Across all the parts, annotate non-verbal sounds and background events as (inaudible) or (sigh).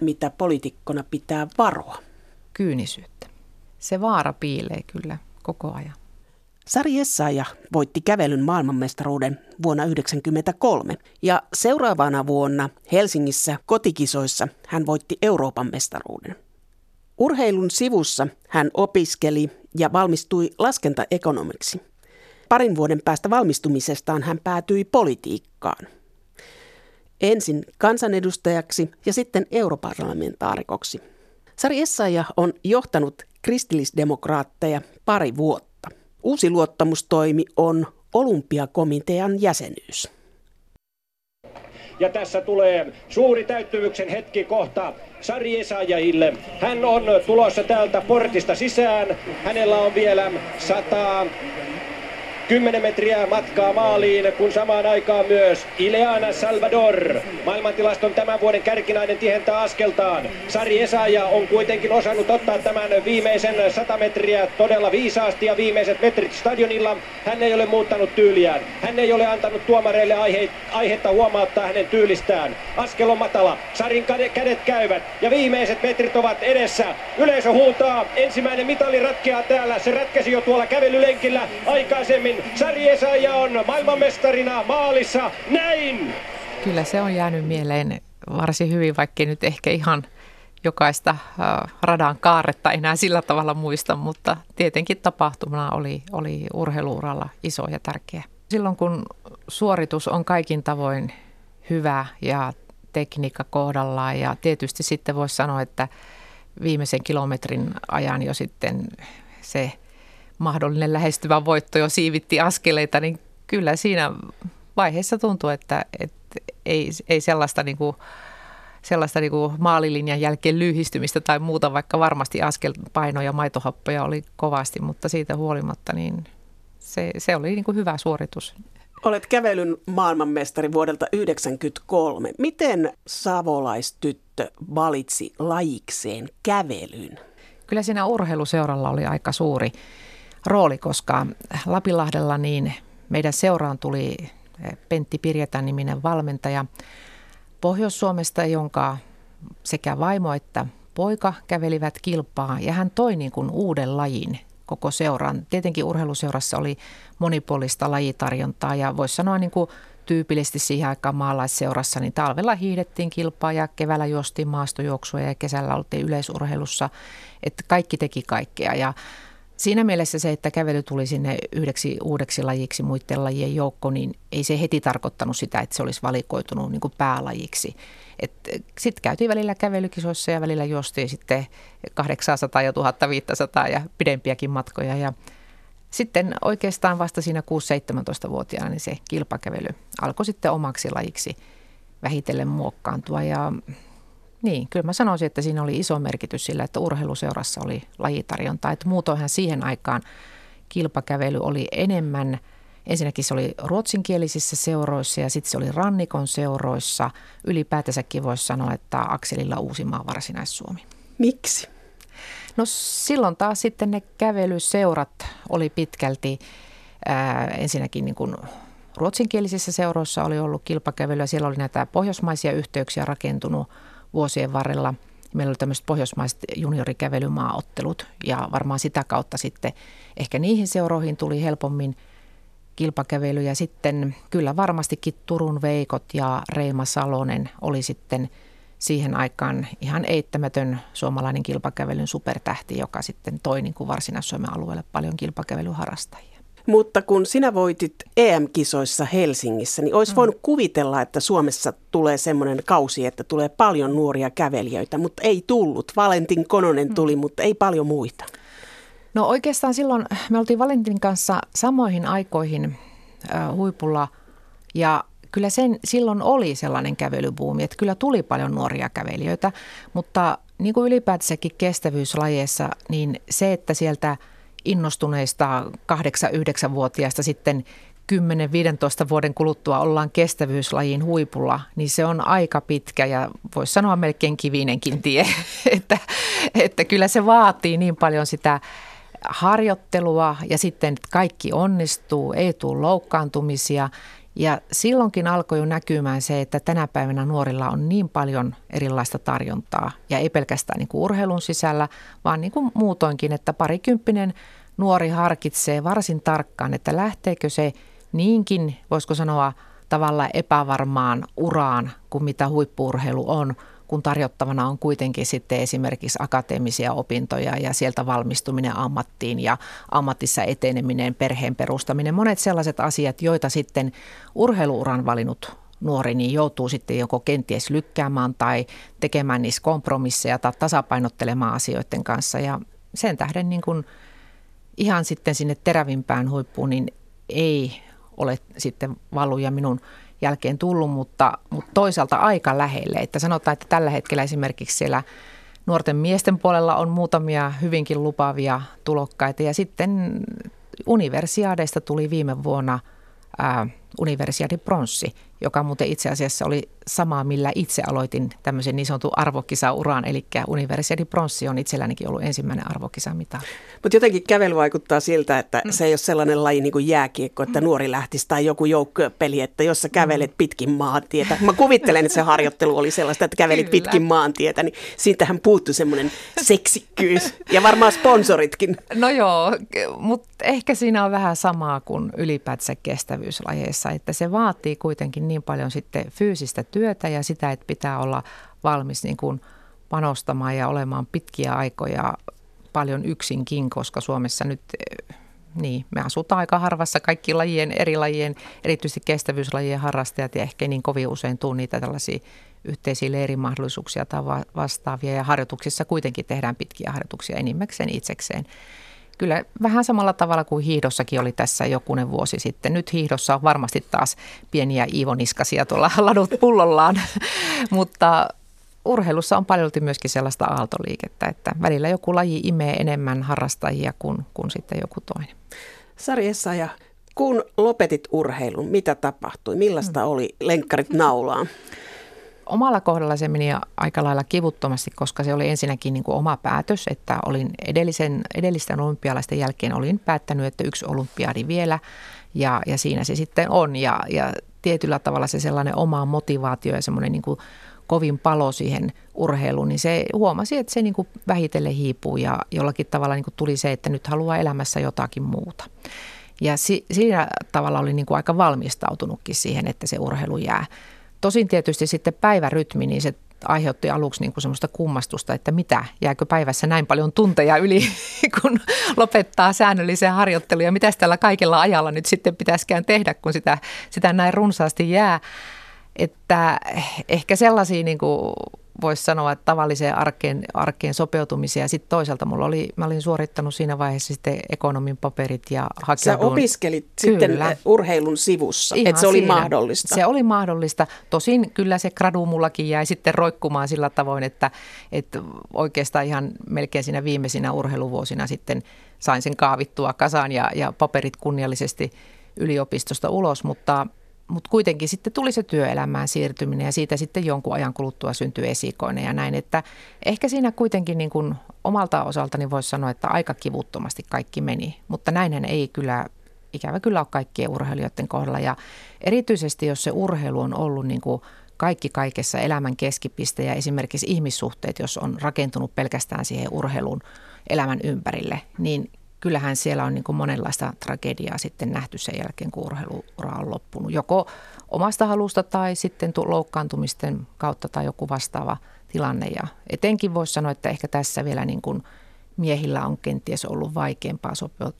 mitä poliitikkona pitää varoa? Kyynisyyttä. Se vaara piilee kyllä koko ajan. Sari Essaja voitti kävelyn maailmanmestaruuden vuonna 1993 ja seuraavana vuonna Helsingissä kotikisoissa hän voitti Euroopan mestaruuden. Urheilun sivussa hän opiskeli ja valmistui laskentaekonomiksi. Parin vuoden päästä valmistumisestaan hän päätyi politiikkaan. Ensin kansanedustajaksi ja sitten europarlamentaarikoksi. Sari Essaja on johtanut kristillisdemokraatteja pari vuotta. Uusi luottamustoimi on olympiakomitean jäsenyys. Ja tässä tulee suuri täyttymyksen hetki kohta Sari Esajahille. Hän on tulossa täältä portista sisään. Hänellä on vielä 100 10 metriä matkaa maaliin, kun samaan aikaan myös Ileana Salvador. Maailmantilaston tämän vuoden kärkinainen tihentää askeltaan. Sari Esaja on kuitenkin osannut ottaa tämän viimeisen 100 metriä todella viisaasti ja viimeiset metrit stadionilla. Hän ei ole muuttanut tyyliään. Hän ei ole antanut tuomareille aihe, aihetta huomauttaa hänen tyylistään. Askel on matala. Sarin kädet käyvät ja viimeiset metrit ovat edessä. Yleisö huutaa. Ensimmäinen mitali ratkeaa täällä. Se rätkäsi jo tuolla kävelylenkillä aikaisemmin. Sari Esaija on maailmanmestarina maalissa. Näin! Kyllä se on jäänyt mieleen varsin hyvin, vaikkei nyt ehkä ihan jokaista radan kaaretta enää sillä tavalla muista, mutta tietenkin tapahtumana oli, oli urheiluuralla iso ja tärkeä. Silloin kun suoritus on kaikin tavoin hyvä ja tekniikka kohdallaan ja tietysti sitten voisi sanoa, että viimeisen kilometrin ajan jo sitten se mahdollinen lähestyvä voitto jo siivitti askeleita, niin kyllä siinä vaiheessa tuntuu, että, että ei, ei sellaista, niin kuin, sellaista niin kuin maalilinjan jälkeen lyhistymistä tai muuta, vaikka varmasti askelpaino ja maitohappoja oli kovasti, mutta siitä huolimatta niin se, se oli niin kuin hyvä suoritus. Olet kävelyn maailmanmestari vuodelta 1993. Miten savolaistyttö valitsi lajikseen kävelyn? Kyllä siinä urheiluseuralla oli aika suuri rooli, koska Lapilahdella niin meidän seuraan tuli Pentti Pirjetan niminen valmentaja Pohjois-Suomesta, jonka sekä vaimo että poika kävelivät kilpaa ja hän toi niin kuin uuden lajin koko seuran. Tietenkin urheiluseurassa oli monipuolista lajitarjontaa ja voisi sanoa niin kuin tyypillisesti siihen aikaan maalaisseurassa, niin talvella hiihdettiin kilpaa ja keväällä juostiin maastojuoksua ja kesällä oltiin yleisurheilussa, että kaikki teki kaikkea ja Siinä mielessä se, että kävely tuli sinne yhdeksi uudeksi lajiksi muiden lajien joukko, niin ei se heti tarkoittanut sitä, että se olisi valikoitunut niin kuin päälajiksi. Sitten käytiin välillä kävelykisoissa ja välillä juostiin sitten 800 ja 1500 ja pidempiäkin matkoja. Ja sitten oikeastaan vasta siinä 6-17-vuotiaana niin se kilpakävely alkoi sitten omaksi lajiksi vähitellen muokkaantua. Ja niin, kyllä mä sanoisin, että siinä oli iso merkitys sillä, että urheiluseurassa oli lajitarjontaa. Että muutoinhan siihen aikaan kilpakävely oli enemmän, ensinnäkin se oli ruotsinkielisissä seuroissa ja sitten se oli rannikon seuroissa. Ylipäätänsäkin voisi sanoa, että akselilla Uusimaa Varsinais-Suomi. Miksi? No silloin taas sitten ne kävelyseurat oli pitkälti ää, ensinnäkin niin kuin ruotsinkielisissä seuroissa oli ollut kilpakävelyä. Siellä oli näitä pohjoismaisia yhteyksiä rakentunut – vuosien varrella. Meillä oli tämmöiset pohjoismaiset juniorikävelymaaottelut ja varmaan sitä kautta sitten ehkä niihin seuroihin tuli helpommin kilpakävely ja sitten kyllä varmastikin Turun Veikot ja Reima Salonen oli sitten siihen aikaan ihan eittämätön suomalainen kilpakävelyn supertähti, joka sitten toi niin kuin Varsinais-Suomen alueelle paljon kilpakävelyharrastajia. Mutta kun sinä voitit EM-kisoissa Helsingissä, niin olisi mm. voinut kuvitella, että Suomessa tulee semmoinen kausi, että tulee paljon nuoria kävelijöitä, mutta ei tullut. Valentin Kononen tuli, mm. mutta ei paljon muita. No oikeastaan silloin me oltiin Valentin kanssa samoihin aikoihin äh, huipulla ja kyllä sen silloin oli sellainen kävelybuumi, että kyllä tuli paljon nuoria kävelijöitä, mutta niin kuin ylipäätänsäkin kestävyyslajeissa, niin se, että sieltä – innostuneista 8-9-vuotiaista sitten 10-15 vuoden kuluttua ollaan kestävyyslajin huipulla, niin se on aika pitkä ja voisi sanoa melkein kivinenkin tie. (laughs) että, että kyllä se vaatii niin paljon sitä harjoittelua ja sitten kaikki onnistuu, ei tule loukkaantumisia Ja silloinkin alkoi jo näkymään se, että tänä päivänä nuorilla on niin paljon erilaista tarjontaa. Ja ei pelkästään niin kuin urheilun sisällä, vaan niin kuin muutoinkin, että parikymppinen nuori harkitsee varsin tarkkaan, että lähteekö se niinkin, voisiko sanoa, tavallaan epävarmaan uraan kuin mitä huippuurheilu on, kun tarjottavana on kuitenkin sitten esimerkiksi akateemisia opintoja ja sieltä valmistuminen ammattiin ja ammatissa eteneminen, perheen perustaminen, monet sellaiset asiat, joita sitten urheiluuran valinnut nuori niin joutuu sitten joko kenties lykkäämään tai tekemään niissä kompromisseja tai tasapainottelemaan asioiden kanssa. Ja sen tähden niin kuin ihan sitten sinne terävimpään huippuun niin ei ole sitten valuja minun jälkeen tullut, mutta, mutta toisaalta aika lähelle. Että sanotaan, että tällä hetkellä esimerkiksi siellä nuorten miesten puolella on muutamia hyvinkin lupaavia tulokkaita ja sitten universiaadeista tuli viime vuonna ää, universiadi pronssi, joka muuten itse asiassa oli sama, millä itse aloitin tämmöisen niin sanotun arvokisauran, eli Universiadi Pronssi on itsellänikin ollut ensimmäinen arvokisamitali. Mutta jotenkin kävely vaikuttaa siltä, että mm. se ei ole sellainen laji niin kuin jääkiekko, että mm. nuori lähtisi tai joku joukkopeli, että jos sä kävelet mm. pitkin maantietä. Mä kuvittelen, että se harjoittelu oli sellaista, että kävelit Kyllä. pitkin maantietä, niin siitähän puuttui semmoinen seksikkyys ja varmaan sponsoritkin. No joo, mutta ehkä siinä on vähän samaa kuin ylipäätänsä kestävyyslajeissa, että se vaatii kuitenkin niin paljon sitten fyysistä työtä ja sitä, että pitää olla valmis niin kuin panostamaan ja olemaan pitkiä aikoja paljon yksinkin, koska Suomessa nyt eh, niin, me asutaan aika harvassa kaikki lajien, eri lajien, erityisesti kestävyyslajien harrastajat ja ehkä niin kovin usein tuu niitä tällaisia yhteisiä leirimahdollisuuksia tai vastaavia. Ja harjoituksissa kuitenkin tehdään pitkiä harjoituksia enimmäkseen itsekseen kyllä vähän samalla tavalla kuin hiihdossakin oli tässä jokunen vuosi sitten. Nyt hiihdossa on varmasti taas pieniä iivoniskasia tuolla (laughs) ladut pullollaan, (laughs) mutta urheilussa on paljon myöskin sellaista aaltoliikettä, että välillä joku laji imee enemmän harrastajia kuin, kuin sitten joku toinen. Sari ja kun lopetit urheilun, mitä tapahtui? Millaista mm. oli lenkkarit naulaan? Omalla kohdalla se meni aika lailla kivuttomasti, koska se oli ensinnäkin niin kuin oma päätös, että olin edellisen, edellisten olympialaisten jälkeen olin päättänyt, että yksi olympiadi vielä ja, ja siinä se sitten on ja, ja tietyllä tavalla se sellainen oma motivaatio ja semmoinen niin kuin kovin palo siihen urheiluun, niin se huomasi, että se niin kuin vähitellen hiipuu ja jollakin tavalla niin kuin tuli se, että nyt haluaa elämässä jotakin muuta. Ja si, siinä tavalla oli niin kuin aika valmistautunutkin siihen, että se urheilu jää. Tosin tietysti sitten päivärytmi, niin se aiheutti aluksi niin kuin semmoista kummastusta, että mitä, jääkö päivässä näin paljon tunteja yli, (laughs) kun lopettaa säännöllisen harjoittelun ja mitä tällä kaikella ajalla nyt sitten pitäisikään tehdä, kun sitä, sitä näin runsaasti jää. Että ehkä sellaisia niin kuin voisi sanoa, että tavalliseen arkeen, arkeen sopeutumisia. Ja sitten toisaalta mulla oli, mä olin suorittanut siinä vaiheessa sitten ekonomin paperit ja hakeuduin. Sä opiskelit kyllä. sitten urheilun sivussa, että se oli siinä. mahdollista. Se oli mahdollista. Tosin kyllä se gradu mullakin jäi sitten roikkumaan sillä tavoin, että, että oikeastaan ihan melkein siinä viimeisinä urheiluvuosina sitten sain sen kaavittua kasaan ja, ja paperit kunniallisesti yliopistosta ulos, mutta mutta kuitenkin sitten tuli se työelämään siirtyminen ja siitä sitten jonkun ajan kuluttua syntyi esikoinen ja näin, että ehkä siinä kuitenkin niin kuin omalta osaltani voisi sanoa, että aika kivuttomasti kaikki meni, mutta näinhän ei kyllä ikävä kyllä ole kaikkien urheilijoiden kohdalla ja erityisesti jos se urheilu on ollut niin kuin kaikki kaikessa elämän keskipiste ja esimerkiksi ihmissuhteet, jos on rakentunut pelkästään siihen urheilun elämän ympärille, niin kyllähän siellä on niin kuin monenlaista tragediaa sitten nähty sen jälkeen, kun urheiluura on loppunut. Joko omasta halusta tai sitten loukkaantumisten kautta tai joku vastaava tilanne. Ja etenkin voisi sanoa, että ehkä tässä vielä niin kuin miehillä on kenties ollut vaikeampaa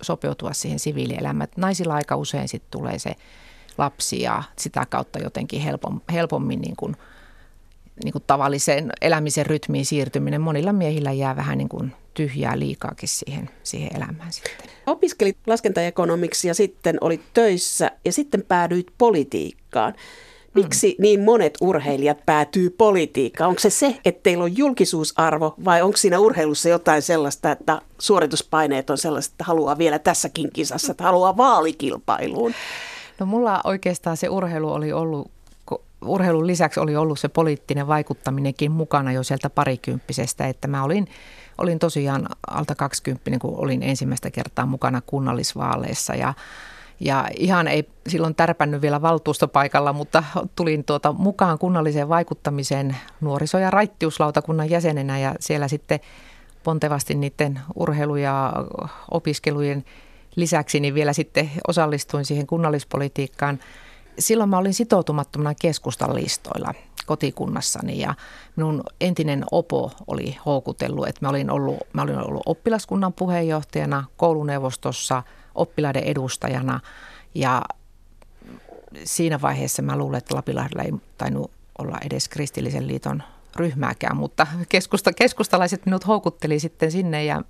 sopeutua siihen siviilielämään. Naisilla aika usein sitten tulee se lapsi ja sitä kautta jotenkin helpommin, helpommin niin kuin – niin kuin tavalliseen elämisen rytmiin siirtyminen monilla miehillä jää vähän niin kuin tyhjää liikaakin siihen, siihen elämään sitten. Opiskelit laskentaekonomiksi ja sitten olit töissä ja sitten päädyit politiikkaan. Miksi mm. niin monet urheilijat päätyy politiikkaan? Onko se se, että teillä on julkisuusarvo vai onko siinä urheilussa jotain sellaista, että suorituspaineet on sellaista, että haluaa vielä tässäkin kisassa, että haluaa vaalikilpailuun? No mulla oikeastaan se urheilu oli ollut urheilun lisäksi oli ollut se poliittinen vaikuttaminenkin mukana jo sieltä parikymppisestä, että mä olin, olin tosiaan alta 20, kun olin ensimmäistä kertaa mukana kunnallisvaaleissa ja Ja ihan ei silloin tärpännyt vielä valtuustopaikalla, mutta tulin tuota mukaan kunnalliseen vaikuttamiseen nuoriso- ja raittiuslautakunnan jäsenenä ja siellä sitten pontevasti niiden urheilu- ja opiskelujen lisäksi niin vielä sitten osallistuin siihen kunnallispolitiikkaan. Silloin mä olin sitoutumattomana keskustan listoilla kotikunnassani ja minun entinen opo oli houkutellut, että mä olin ollut, mä olin ollut oppilaskunnan puheenjohtajana, kouluneuvostossa, oppilaiden edustajana ja siinä vaiheessa mä luulen, että Lapilahdella ei tainnut olla edes kristillisen liiton ryhmääkään, mutta keskusta, keskustalaiset minut houkutteli sitten sinne ja,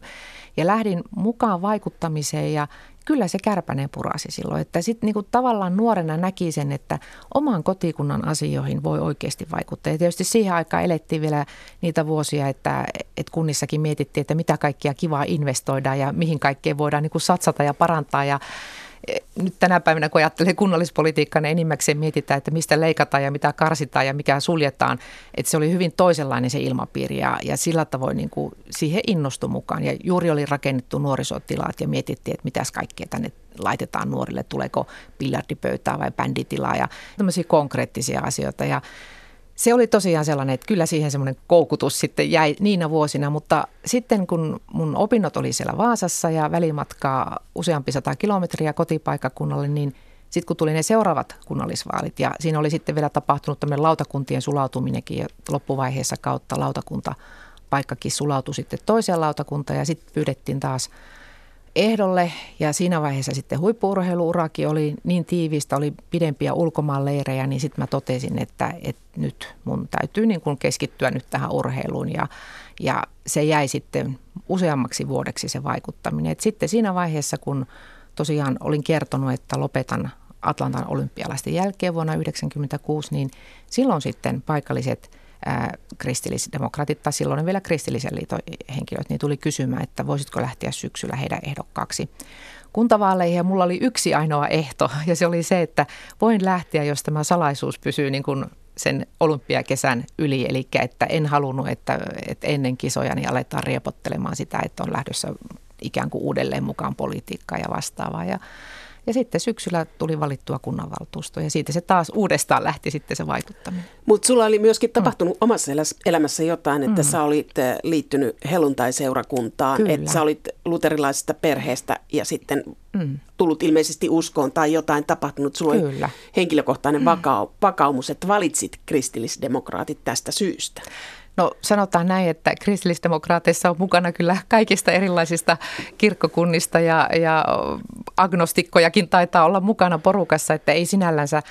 ja lähdin mukaan vaikuttamiseen ja kyllä se kärpänen purasi silloin. Että sitten niinku tavallaan nuorena näki sen, että oman kotikunnan asioihin voi oikeasti vaikuttaa. Ja tietysti siihen aikaan elettiin vielä niitä vuosia, että, että kunnissakin mietittiin, että mitä kaikkia kivaa investoidaan ja mihin kaikkeen voidaan niinku satsata ja parantaa. Ja nyt tänä päivänä, kun ajattelee kunnallispolitiikkaa, niin enimmäkseen mietitään, että mistä leikataan ja mitä karsitaan ja mikä suljetaan. Että se oli hyvin toisenlainen se ilmapiiri ja, ja sillä tavoin niin kuin siihen innostui mukaan. Ja juuri oli rakennettu nuorisotilat ja mietittiin, että mitäs kaikkea tänne laitetaan nuorille, tuleeko biljardipöytää vai bänditilaa ja tämmöisiä konkreettisia asioita. Ja se oli tosiaan sellainen, että kyllä siihen semmoinen koukutus sitten jäi niinä vuosina, mutta sitten kun mun opinnot oli siellä Vaasassa ja välimatkaa useampi sata kilometriä kotipaikkakunnalle, niin sitten kun tuli ne seuraavat kunnallisvaalit ja siinä oli sitten vielä tapahtunut tämmöinen lautakuntien sulautuminenkin ja loppuvaiheessa kautta lautakunta paikkakin sulautui sitten toiseen lautakuntaan ja sitten pyydettiin taas ehdolle ja siinä vaiheessa sitten huippuurheiluurakin oli niin tiivistä, oli pidempiä ulkomaanleirejä, niin sitten mä totesin, että, että nyt mun täytyy niin kuin keskittyä nyt tähän urheiluun ja, ja se jäi sitten useammaksi vuodeksi se vaikuttaminen. Et sitten siinä vaiheessa, kun tosiaan olin kertonut, että lopetan Atlantan olympialaisten jälkeen vuonna 1996, niin silloin sitten paikalliset – kristillisdemokraatit tai silloin vielä kristillisen liiton henkilöt, niin tuli kysymään, että voisitko lähteä syksyllä heidän ehdokkaaksi kuntavaaleihin. Ja mulla oli yksi ainoa ehto ja se oli se, että voin lähteä, jos tämä salaisuus pysyy niin kuin sen olympiakesän yli. Eli että en halunnut, että, että ennen kisoja niin aletaan riepottelemaan sitä, että on lähdössä ikään kuin uudelleen mukaan politiikkaa ja vastaavaa. Ja ja sitten syksyllä tuli valittua kunnanvaltuusto ja siitä se taas uudestaan lähti sitten se vaikuttaminen. Mutta sulla oli myöskin tapahtunut mm. omassa elämässä jotain, että mm. sä olit eh, liittynyt helluntai-seurakuntaan, että sä olit luterilaisesta perheestä ja sitten mm. tullut ilmeisesti uskoon tai jotain tapahtunut. Sulla Kyllä. oli henkilökohtainen mm. vakau- vakaumus, että valitsit kristillisdemokraatit tästä syystä. No sanotaan näin, että kristillisdemokraateissa on mukana kyllä kaikista erilaisista kirkkokunnista ja, ja agnostikkojakin taitaa olla mukana porukassa, että ei sinällänsä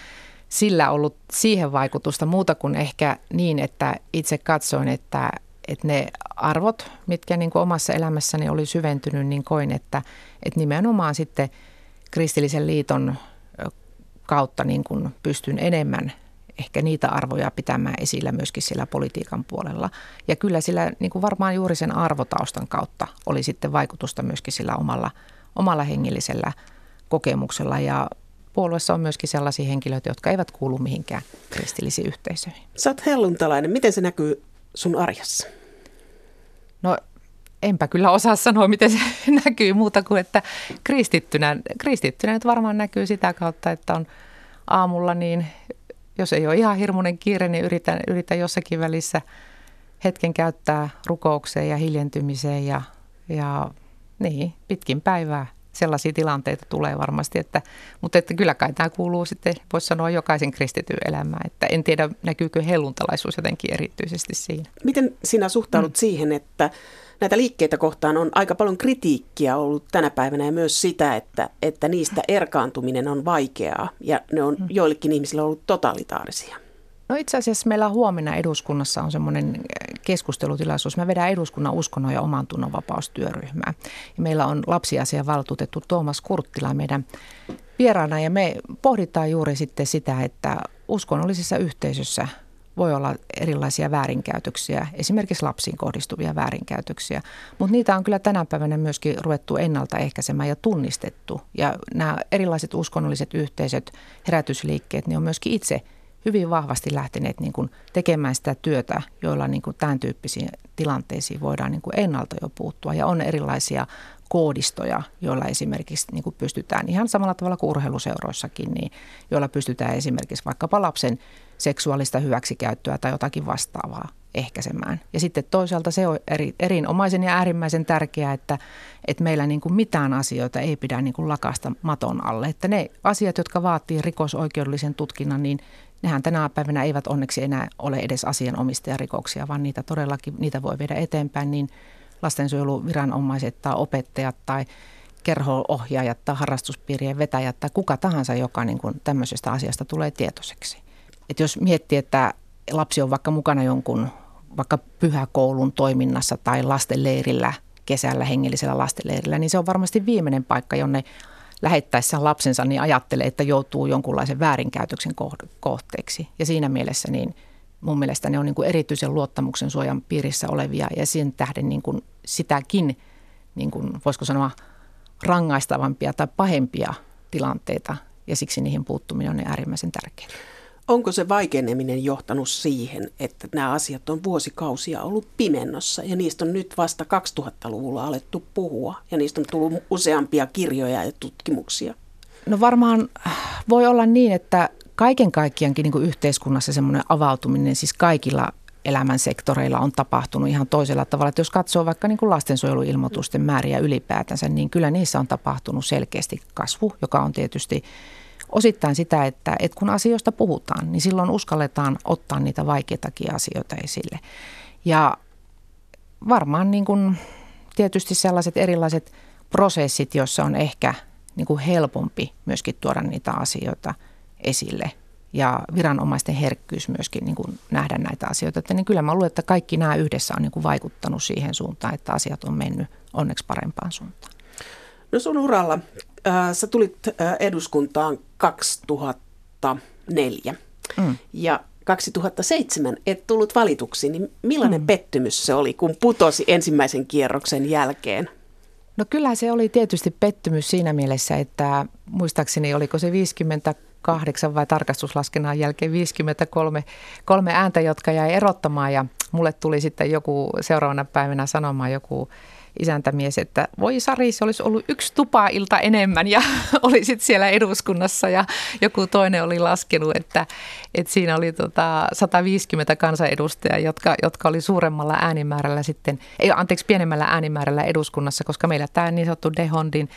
sillä ollut siihen vaikutusta muuta kuin ehkä niin, että itse katsoin, että, että ne arvot, mitkä niin kuin omassa elämässäni oli syventynyt, niin koin, että, että nimenomaan sitten kristillisen liiton kautta niin kuin pystyn enemmän ehkä niitä arvoja pitämään esillä myöskin sillä politiikan puolella. Ja kyllä sillä niin kuin varmaan juuri sen arvotaustan kautta oli sitten vaikutusta myöskin sillä omalla, omalla hengillisellä kokemuksella ja puolueessa on myöskin sellaisia henkilöitä, jotka eivät kuulu mihinkään kristillisiin yhteisöihin. Sä oot helluntalainen. Miten se näkyy sun arjessa? No enpä kyllä osaa sanoa, miten se (laughs) näkyy muuta kuin, että kristittynä, kristittynä nyt varmaan näkyy sitä kautta, että on aamulla niin jos ei ole ihan hirmuinen kiire, niin yritän, yritän jossakin välissä hetken käyttää rukoukseen ja hiljentymiseen ja, ja niin, pitkin päivää sellaisia tilanteita tulee varmasti, että, mutta että kyllä kai tämä kuuluu sitten, voisi sanoa jokaisen kristityn elämään, että en tiedä näkyykö helluntalaisuus jotenkin erityisesti siinä. Miten sinä suhtaudut mm. siihen, että näitä liikkeitä kohtaan on aika paljon kritiikkiä ollut tänä päivänä ja myös sitä, että, että niistä erkaantuminen on vaikeaa ja ne on mm. joillekin ihmisille ollut totalitaarisia. No itse asiassa meillä huomenna eduskunnassa on semmoinen äh, keskustelutilaisuus. Mä vedän eduskunnan uskonnon ja oman tunnon vapaustyöryhmää. Ja meillä on lapsiasiavaltuutettu Tuomas Kurttila meidän vieraana ja me pohditaan juuri sitten sitä, että uskonnollisessa yhteisössä voi olla erilaisia väärinkäytöksiä, esimerkiksi lapsiin kohdistuvia väärinkäytöksiä. Mutta niitä on kyllä tänä päivänä myöskin ruvettu ennaltaehkäisemään ja tunnistettu. Ja nämä erilaiset uskonnolliset yhteisöt, herätysliikkeet, ne on myöskin itse – hyvin vahvasti lähteneet niin kuin tekemään sitä työtä, joilla niin kuin tämän tyyppisiin tilanteisiin voidaan niin kuin ennalta jo puuttua. Ja on erilaisia koodistoja, joilla esimerkiksi niin kuin pystytään ihan samalla tavalla kuin urheiluseuroissakin, niin joilla pystytään esimerkiksi vaikkapa lapsen seksuaalista hyväksikäyttöä tai jotakin vastaavaa ehkäisemään. Ja sitten toisaalta se on eri, erinomaisen ja äärimmäisen tärkeää, että, että meillä niin kuin mitään asioita ei pidä niin kuin lakasta maton alle. Että ne asiat, jotka vaatii rikosoikeudellisen tutkinnan, niin nehän tänä päivänä eivät onneksi enää ole edes asianomistajarikoksia, vaan niitä todellakin, niitä voi viedä eteenpäin niin lastensuojeluviranomaiset tai opettajat tai kerho-ohjaajat tai harrastuspiirien vetäjät tai kuka tahansa, joka niin kuin tämmöisestä asiasta tulee tietoiseksi. Et jos miettii, että lapsi on vaikka mukana jonkun vaikka pyhäkoulun toiminnassa tai lastenleirillä kesällä hengellisellä lastenleirillä, niin se on varmasti viimeinen paikka, jonne lähettäessään lapsensa niin ajattelee, että joutuu jonkunlaisen väärinkäytöksen kohteeksi. Ja siinä mielessä niin mun mielestä ne on niin kuin erityisen luottamuksen suojan piirissä olevia ja sen tähden niin kuin sitäkin, niin kuin voisiko sanoa, rangaistavampia tai pahempia tilanteita ja siksi niihin puuttuminen on äärimmäisen tärkeää. Onko se vaikeneminen johtanut siihen, että nämä asiat on vuosikausia ollut pimennossa ja niistä on nyt vasta 2000-luvulla alettu puhua ja niistä on tullut useampia kirjoja ja tutkimuksia? No varmaan voi olla niin, että kaiken kaikkiaankin niin kuin yhteiskunnassa semmoinen avautuminen siis kaikilla elämän sektoreilla on tapahtunut ihan toisella tavalla. Että jos katsoo vaikka niin kuin lastensuojeluilmoitusten määriä ylipäätänsä, niin kyllä niissä on tapahtunut selkeästi kasvu, joka on tietysti osittain sitä, että, että kun asioista puhutaan, niin silloin uskalletaan ottaa niitä vaikeitakin asioita esille. Ja varmaan niin kuin tietysti sellaiset erilaiset prosessit, joissa on ehkä niin kuin helpompi myöskin tuoda niitä asioita esille ja viranomaisten herkkyys myöskin niin kuin nähdä näitä asioita. Että niin kyllä mä luulen, että kaikki nämä yhdessä on niin kuin vaikuttanut siihen suuntaan, että asiat on mennyt onneksi parempaan suuntaan. No sun uralla äh, sä tulit äh, eduskuntaan 2004 mm. ja 2007 et tullut valituksi, niin millainen mm. pettymys se oli, kun putosi ensimmäisen kierroksen jälkeen? No kyllä se oli tietysti pettymys siinä mielessä, että muistaakseni oliko se 58 vai tarkastuslaskennan jälkeen 53 kolme ääntä, jotka jäi erottamaan ja mulle tuli sitten joku seuraavana päivänä sanomaan joku isäntämies, että voi Sari, se olisi ollut yksi tupailta enemmän ja (laughs) olisit siellä eduskunnassa ja joku toinen oli laskenut, että, että siinä oli tota 150 kansanedustajaa, jotka, jotka oli suuremmalla äänimäärällä sitten, ei anteeksi pienemmällä äänimäärällä eduskunnassa, koska meillä tämä niin sanottu Dehondin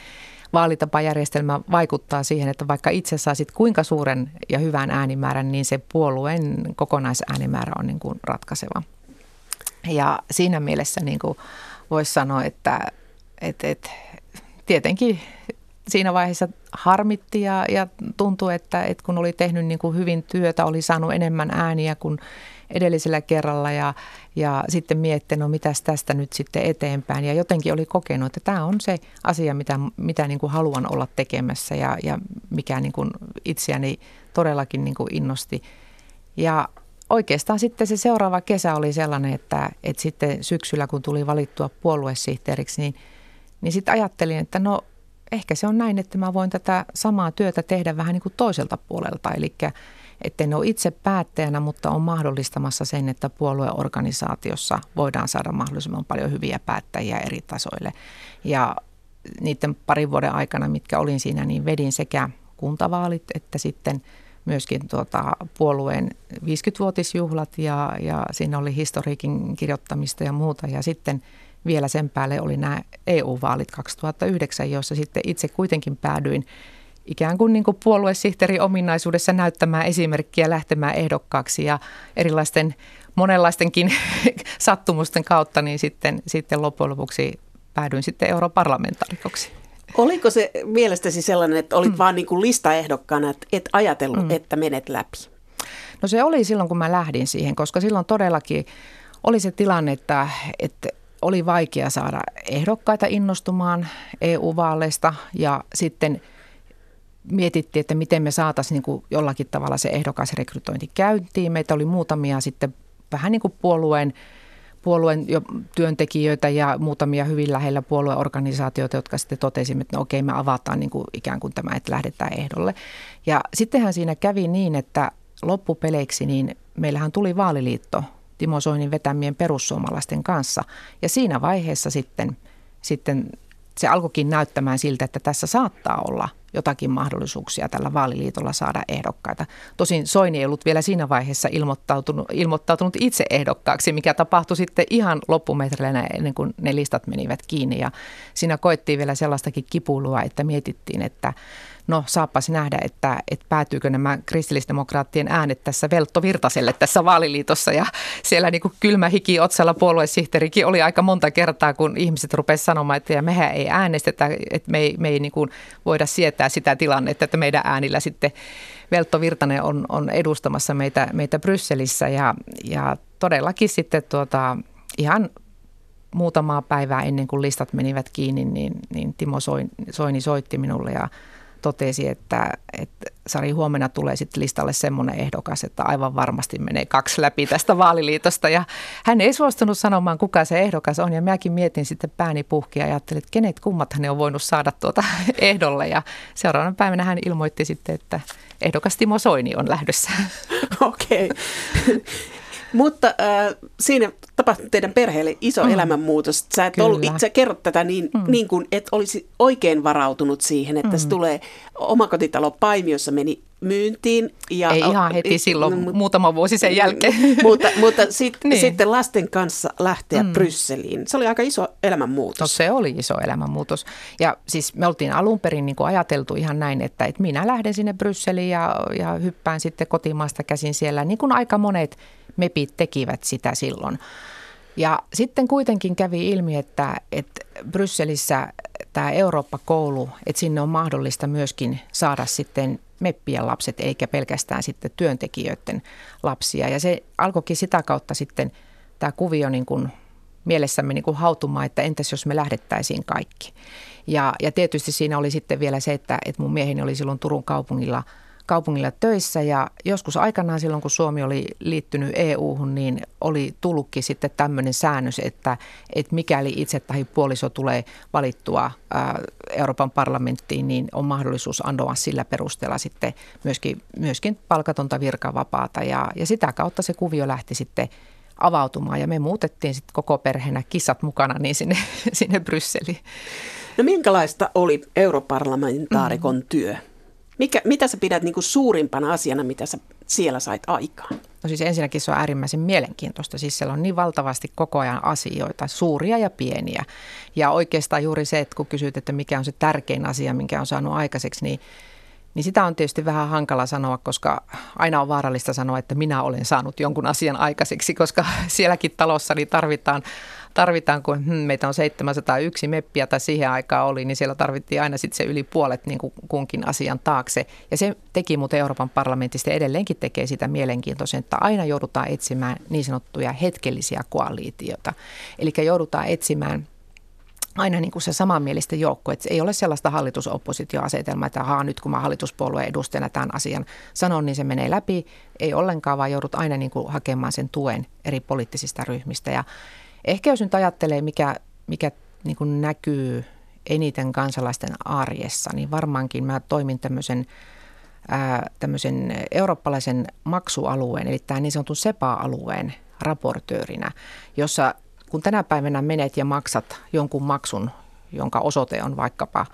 vaalitapajärjestelmä vaikuttaa siihen, että vaikka itse saisit kuinka suuren ja hyvän äänimäärän, niin se puolueen kokonaisäänimäärä on niin kuin ratkaiseva. Ja siinä mielessä niin kuin voisi sanoa, että et, et, tietenkin siinä vaiheessa harmitti ja, ja tuntui, että, että kun oli tehnyt niin kuin hyvin työtä, oli saanut enemmän ääniä kuin edellisellä kerralla ja, ja sitten miettinyt, no mitäs tästä nyt sitten eteenpäin. Ja jotenkin oli kokenut, että tämä on se asia, mitä, mitä niin kuin haluan olla tekemässä ja, ja mikä niin kuin itseäni todellakin niin kuin innosti. Ja oikeastaan sitten se seuraava kesä oli sellainen, että, että sitten syksyllä kun tuli valittua puoluesihteeriksi, niin, niin sitten ajattelin, että no ehkä se on näin, että mä voin tätä samaa työtä tehdä vähän niin kuin toiselta puolelta. Eli en ole itse päättäjänä, mutta on mahdollistamassa sen, että puolueorganisaatiossa voidaan saada mahdollisimman paljon hyviä päättäjiä eri tasoille. Ja niiden parin vuoden aikana, mitkä olin siinä, niin vedin sekä kuntavaalit että sitten – myöskin tuota, puolueen 50-vuotisjuhlat ja, ja siinä oli historiikin kirjoittamista ja muuta. Ja sitten vielä sen päälle oli nämä EU-vaalit 2009, joissa sitten itse kuitenkin päädyin ikään kuin, niin kuin puoluesihteeri ominaisuudessa näyttämään esimerkkiä lähtemään ehdokkaaksi ja erilaisten monenlaistenkin (laughs) sattumusten kautta, niin sitten, sitten loppujen lopuksi päädyin sitten europarlamentaarikoksi. Oliko se mielestäsi sellainen, että olit mm. vaan niin kuin listaehdokkaana, että et ajatellut, mm. että menet läpi? No se oli silloin, kun mä lähdin siihen, koska silloin todellakin oli se tilanne, että, että oli vaikea saada ehdokkaita innostumaan EU-vaaleista ja sitten mietittiin, että miten me saataisiin niin jollakin tavalla se ehdokasrekrytointi käyntiin. Meitä oli muutamia sitten vähän niin kuin puolueen puolueen työntekijöitä ja muutamia hyvin lähellä puolueorganisaatioita, jotka sitten totesimme, että no okei, me avataan niin kuin ikään kuin tämä, että lähdetään ehdolle. Ja sittenhän siinä kävi niin, että loppupeleiksi niin meillähän tuli vaaliliitto Timo Soinin vetämien perussuomalaisten kanssa. Ja siinä vaiheessa sitten, sitten se alkoikin näyttämään siltä, että tässä saattaa olla jotakin mahdollisuuksia tällä vaaliliitolla saada ehdokkaita. Tosin Soini ei ollut vielä siinä vaiheessa ilmoittautunut, ilmoittautunut itse ehdokkaaksi, mikä tapahtui sitten ihan loppumetreillä ennen kuin ne listat menivät kiinni. Ja siinä koettiin vielä sellaistakin kipuilua, että mietittiin, että no saappas nähdä, että, että päätyykö nämä kristillisdemokraattien äänet tässä Veltto Virtaselle tässä vaaliliitossa. Ja siellä niin kuin kylmä hiki otsalla puoluesihteerikin oli aika monta kertaa, kun ihmiset rupesivat sanomaan, että mehän ei äänestetä, että me ei, me ei niin kuin voida sietää sitä tilannetta, että meidän äänillä sitten Veltto Virtanen on, on edustamassa meitä, meitä Brysselissä ja, ja todellakin sitten tuota, ihan muutamaa päivää ennen kuin listat menivät kiinni, niin, niin Timo Soini soitti minulle ja totesi, että, että Sari huomenna tulee sitten listalle semmoinen ehdokas, että aivan varmasti menee kaksi läpi tästä vaaliliitosta. Ja hän ei suostunut sanomaan, kuka se ehdokas on. Ja mäkin mietin sitten pääni puhki ja ajattelin, että kenet kummat hän on voinut saada tuota (laughs) ehdolle. Ja seuraavana päivänä hän ilmoitti sitten, että ehdokas Timo Soini on lähdössä. (laughs) Okei. Okay. Mutta äh, siinä tapahtui teidän perheelle iso mm. elämänmuutos. Sä, et ollut, sä kerrot tätä niin, mm. niin kuin et olisi oikein varautunut siihen, että mm. se tulee omakotitalo Paimiossa meni myyntiin. Ja, Ei ihan heti silloin, no, muutama vuosi sen jälkeen. (laughs) mutta mutta sit, (laughs) niin. sitten lasten kanssa lähteä mm. Brysseliin. Se oli aika iso elämänmuutos. No se oli iso elämänmuutos. Ja siis me oltiin alun perin niin kuin ajateltu ihan näin, että, että minä lähden sinne Brysseliin ja, ja hyppään sitten kotimaasta käsin siellä, niin kuin aika monet MEPit tekivät sitä silloin. Ja sitten kuitenkin kävi ilmi, että, että Brysselissä tämä Eurooppa-koulu, että sinne on mahdollista myöskin saada sitten meppien lapset, eikä pelkästään sitten työntekijöiden lapsia. Ja se alkoikin sitä kautta sitten tämä kuvio niin kuin mielessämme niin kuin hautumaan, että entäs jos me lähdettäisiin kaikki. Ja, ja tietysti siinä oli sitten vielä se, että, että mun mieheni oli silloin Turun kaupungilla – kaupungilla töissä ja joskus aikanaan silloin, kun Suomi oli liittynyt EU-hun, niin oli tullutkin sitten tämmöinen säännös, että, että mikäli itse tai puoliso tulee valittua Euroopan parlamenttiin, niin on mahdollisuus andoa sillä perusteella sitten myöskin, myöskin palkatonta virkavapaata ja, ja sitä kautta se kuvio lähti sitten avautumaan ja me muutettiin sitten koko perheenä kissat mukana niin sinne, (laughs) sinne Brysseliin. No minkälaista oli europarlamentaarikon mm. työ? Mikä, mitä sä pidät niin kuin suurimpana asiana, mitä sä siellä sait aikaan? No siis ensinnäkin se on äärimmäisen mielenkiintoista. Siis siellä on niin valtavasti koko ajan asioita, suuria ja pieniä. Ja oikeastaan juuri se, että kun kysyt, että mikä on se tärkein asia, minkä on saanut aikaiseksi, niin niin sitä on tietysti vähän hankala sanoa, koska aina on vaarallista sanoa, että minä olen saanut jonkun asian aikaiseksi, koska (laughs) sielläkin talossa niin tarvitaan tarvitaan, kun hmm, meitä on 701 meppiä tai siihen aikaan oli, niin siellä tarvittiin aina sitten se yli puolet niin kuin kunkin asian taakse. Ja se teki muuten Euroopan parlamentista edelleenkin tekee sitä mielenkiintoisen, että aina joudutaan etsimään niin sanottuja hetkellisiä koaliitioita. Eli joudutaan etsimään aina niin kuin se samanmielisten joukko, että ei ole sellaista hallitusoppositioasetelmaa, että ahaa, nyt kun mä hallituspuolueen edustajana tämän asian sanon, niin se menee läpi. Ei ollenkaan, vaan joudut aina niin kuin hakemaan sen tuen eri poliittisista ryhmistä. Ja Ehkä jos nyt ajattelee, mikä, mikä niin kuin näkyy eniten kansalaisten arjessa, niin varmaankin mä toimin tämmöisen, ää, tämmöisen eurooppalaisen maksualueen, eli tämä niin sanotun SEPA-alueen raportöörinä, jossa kun tänä päivänä menet ja maksat jonkun maksun, jonka osoite on vaikkapa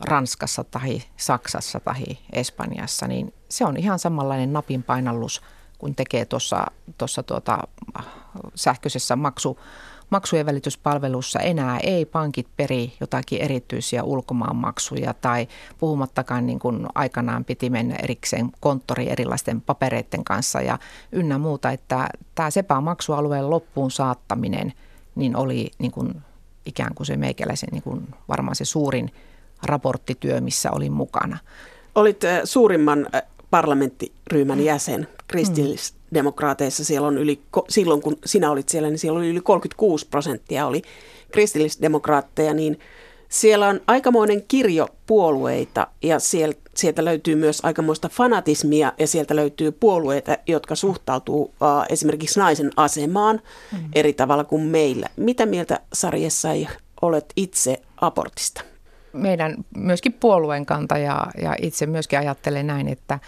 Ranskassa tai Saksassa tai Espanjassa, niin se on ihan samanlainen napinpainallus kun tekee tuossa tuota, sähköisessä maksu, maksujen välityspalvelussa enää ei pankit peri jotakin erityisiä ulkomaanmaksuja tai puhumattakaan niin kuin aikanaan piti mennä erikseen konttori erilaisten papereiden kanssa ja ynnä muuta, että tämä SEPA-maksualueen loppuun saattaminen niin oli niin kuin ikään kuin se meikäläisen niin kuin varmaan se suurin raporttityö, missä olin mukana. Olit äh, suurimman äh, parlamenttiryhmän jäsen kristillisdemokraateissa. Siellä on yli, silloin kun sinä olit siellä, niin siellä oli yli 36 prosenttia oli kristillisdemokraatteja, niin siellä on aikamoinen kirjo puolueita ja sieltä, löytyy myös aikamoista fanatismia ja sieltä löytyy puolueita, jotka suhtautuu uh, esimerkiksi naisen asemaan mm. eri tavalla kuin meillä. Mitä mieltä sarjassa ei olet itse abortista? Meidän myöskin puolueen kanta ja, ja itse myöskin ajattelen näin, että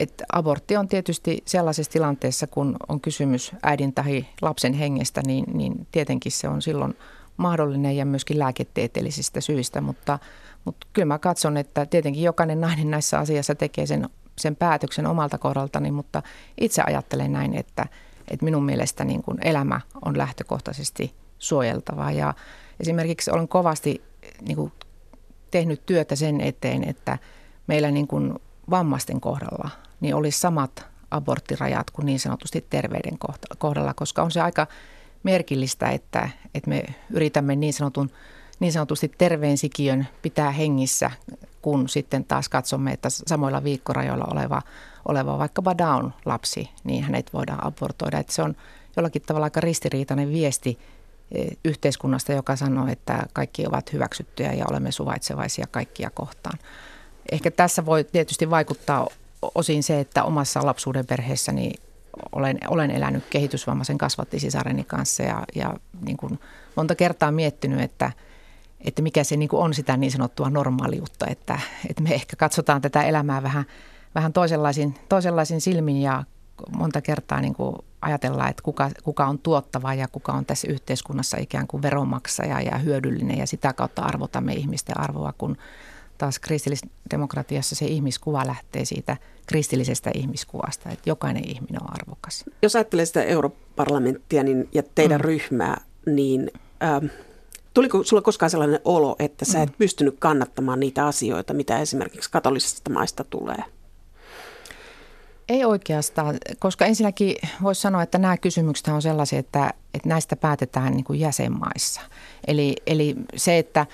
että abortti on tietysti sellaisessa tilanteessa, kun on kysymys äidin tai lapsen hengestä, niin, niin tietenkin se on silloin mahdollinen ja myöskin lääketieteellisistä syistä, mutta, mutta kyllä mä katson, että tietenkin jokainen nainen näissä asiassa tekee sen, sen päätöksen omalta kohdaltani, mutta itse ajattelen näin, että, että minun mielestä niin kuin elämä on lähtökohtaisesti suojeltavaa ja esimerkiksi olen kovasti niin kuin tehnyt työtä sen eteen, että meillä niin kuin vammaisten kohdalla niin olisi samat aborttirajat kuin niin sanotusti terveyden kohdalla, koska on se aika merkillistä, että, että me yritämme niin, sanotun, niin sanotusti terveen sikiön pitää hengissä, kun sitten taas katsomme, että samoilla viikkorajoilla oleva, oleva vaikkapa Down-lapsi, niin hänet voidaan abortoida. Että se on jollakin tavalla aika ristiriitainen viesti e, yhteiskunnasta, joka sanoo, että kaikki ovat hyväksyttyjä ja olemme suvaitsevaisia kaikkia kohtaan. Ehkä tässä voi tietysti vaikuttaa osin se, että omassa lapsuuden perheessäni olen, olen elänyt kehitysvammaisen kasvattisisareni kanssa ja, ja niin kuin monta kertaa miettinyt, että, että mikä se niin kuin on sitä niin sanottua normaaliutta, että, että me ehkä katsotaan tätä elämää vähän, vähän toisenlaisin, toisenlaisin silmin ja monta kertaa niin kuin ajatellaan, että kuka, kuka on tuottava ja kuka on tässä yhteiskunnassa ikään kuin veronmaksaja ja hyödyllinen ja sitä kautta arvotamme ihmisten arvoa, kun taas kristillisdemokratiassa se ihmiskuva lähtee siitä kristillisestä ihmiskuvasta, että jokainen ihminen on arvokas. Jos ajattelee sitä europarlamenttia niin, ja teidän mm. ryhmää, niin ähm, tuliko sulla koskaan sellainen olo, että sä et mm. pystynyt kannattamaan niitä asioita, mitä esimerkiksi katolisista maista tulee? Ei oikeastaan, koska ensinnäkin voisi sanoa, että nämä kysymykset on sellaisia, että, että näistä päätetään niin kuin jäsenmaissa. Eli, eli se, että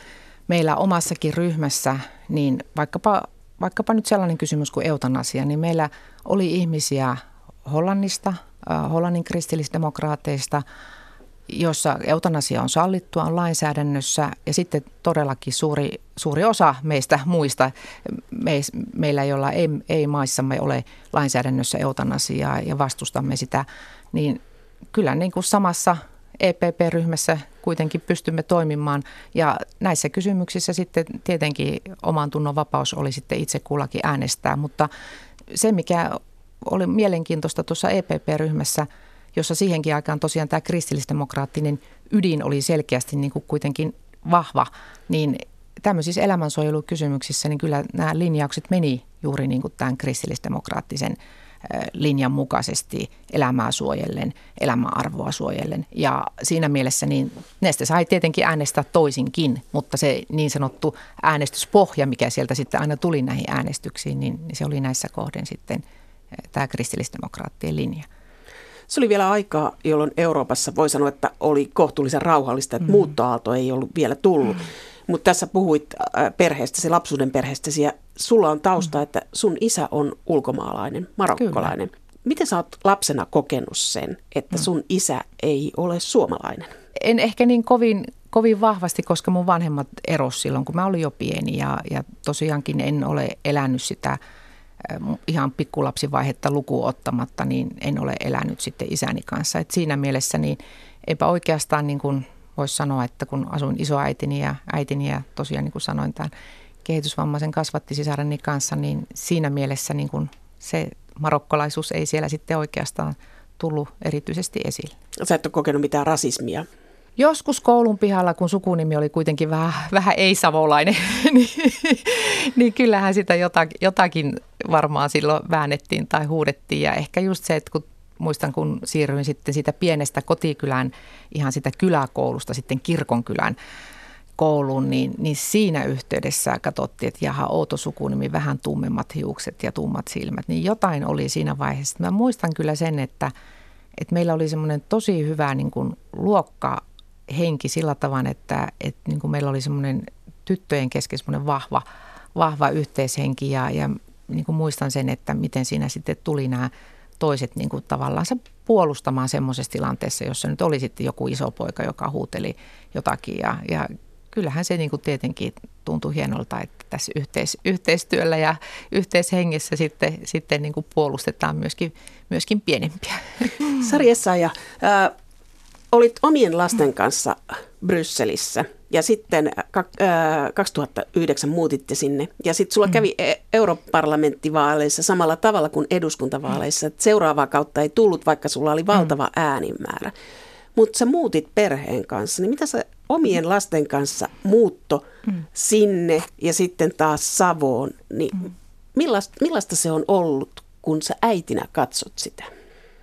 meillä omassakin ryhmässä, niin vaikkapa, vaikkapa nyt sellainen kysymys kuin eutanasia, niin meillä oli ihmisiä Hollannista, Hollannin kristillisdemokraateista, jossa eutanasia on sallittua, on lainsäädännössä ja sitten todellakin suuri, suuri osa meistä muista, me, meillä joilla ei, ei maissamme ole lainsäädännössä eutanasiaa ja vastustamme sitä, niin kyllä niin kuin samassa EPP-ryhmässä kuitenkin pystymme toimimaan. Ja näissä kysymyksissä sitten tietenkin oman tunnon vapaus oli sitten itse kullakin äänestää, mutta se mikä oli mielenkiintoista tuossa EPP-ryhmässä, jossa siihenkin aikaan tosiaan tämä kristillisdemokraattinen ydin oli selkeästi niin kuin kuitenkin vahva, niin tämmöisissä elämänsuojelukysymyksissä niin kyllä nämä linjaukset meni juuri niin kuin tämän kristillisdemokraattisen linjan mukaisesti elämää suojellen, elämäarvoa suojellen. Ja siinä mielessä niin Neste sai tietenkin äänestää toisinkin, mutta se niin sanottu äänestyspohja, mikä sieltä sitten aina tuli näihin äänestyksiin, niin, niin se oli näissä kohden sitten tämä kristillisdemokraattien linja. Se oli vielä aikaa, jolloin Euroopassa voi sanoa, että oli kohtuullisen rauhallista, että mm. muuttoaalto ei ollut vielä tullut. Mm. Mutta tässä puhuit perheestäsi, lapsuuden perheestäsi ja sulla on tausta, että sun isä on ulkomaalainen, marokkolainen. Kyllä. Miten sä oot lapsena kokenut sen, että mm. sun isä ei ole suomalainen? En ehkä niin kovin, kovin vahvasti, koska mun vanhemmat eros silloin, kun mä olin jo pieni ja, ja tosiaankin en ole elänyt sitä ihan pikkulapsivaihetta lukuun ottamatta, niin en ole elänyt sitten isäni kanssa. Et siinä mielessä niin eipä oikeastaan niin kuin voisi sanoa, että kun asuin isoäitini ja äitini ja tosiaan niin kuin sanoin tämän kehitysvammaisen kasvattisisareni kanssa, niin siinä mielessä niin kuin se marokkolaisuus ei siellä sitten oikeastaan tullut erityisesti esille. Sä et ole kokenut mitään rasismia? Joskus koulun pihalla, kun sukunimi oli kuitenkin vähän, vähän ei-savolainen, (laughs) niin, niin kyllähän sitä jotakin, jotakin varmaan silloin väännettiin tai huudettiin. Ja ehkä just se, että kun muistan, kun siirryin sitten siitä pienestä kotikylän, ihan sitä kyläkoulusta sitten kirkonkylän kouluun, niin, niin siinä yhteydessä katsottiin, että jaha, outo sukunimi, vähän tummemmat hiukset ja tummat silmät, niin jotain oli siinä vaiheessa. Mä muistan kyllä sen, että, että meillä oli semmoinen tosi hyvä niin kuin luokkahenki sillä tavalla, että, että niin kuin meillä oli semmoinen tyttöjen kesken semmoinen vahva, vahva yhteishenki ja, ja niin kuin muistan sen, että miten siinä sitten tuli nämä toiset niin kuin tavallaan puolustamaan semmoisessa tilanteessa, jossa nyt oli sitten joku iso poika, joka huuteli jotakin ja, ja kyllähän se niin kuin tietenkin tuntui hienolta, että tässä yhteis, yhteistyöllä ja yhteishengessä sitten, sitten niin kuin puolustetaan myöskin, myöskin pienempiä. (laughs) Sari Essaja, äh, olit omien lasten kanssa Brysselissä ja sitten äh, 2009 muutitte sinne. Ja sitten sulla mm. kävi e- europarlamenttivaaleissa samalla tavalla kuin eduskuntavaaleissa. Että seuraavaa kautta ei tullut, vaikka sulla oli valtava mm. äänimäärä. Mutta sä muutit perheen kanssa, niin mitä sä omien lasten kanssa muutto mm. sinne ja sitten taas Savoon, niin mm. millaista, millaista se on ollut, kun sä äitinä katsot sitä?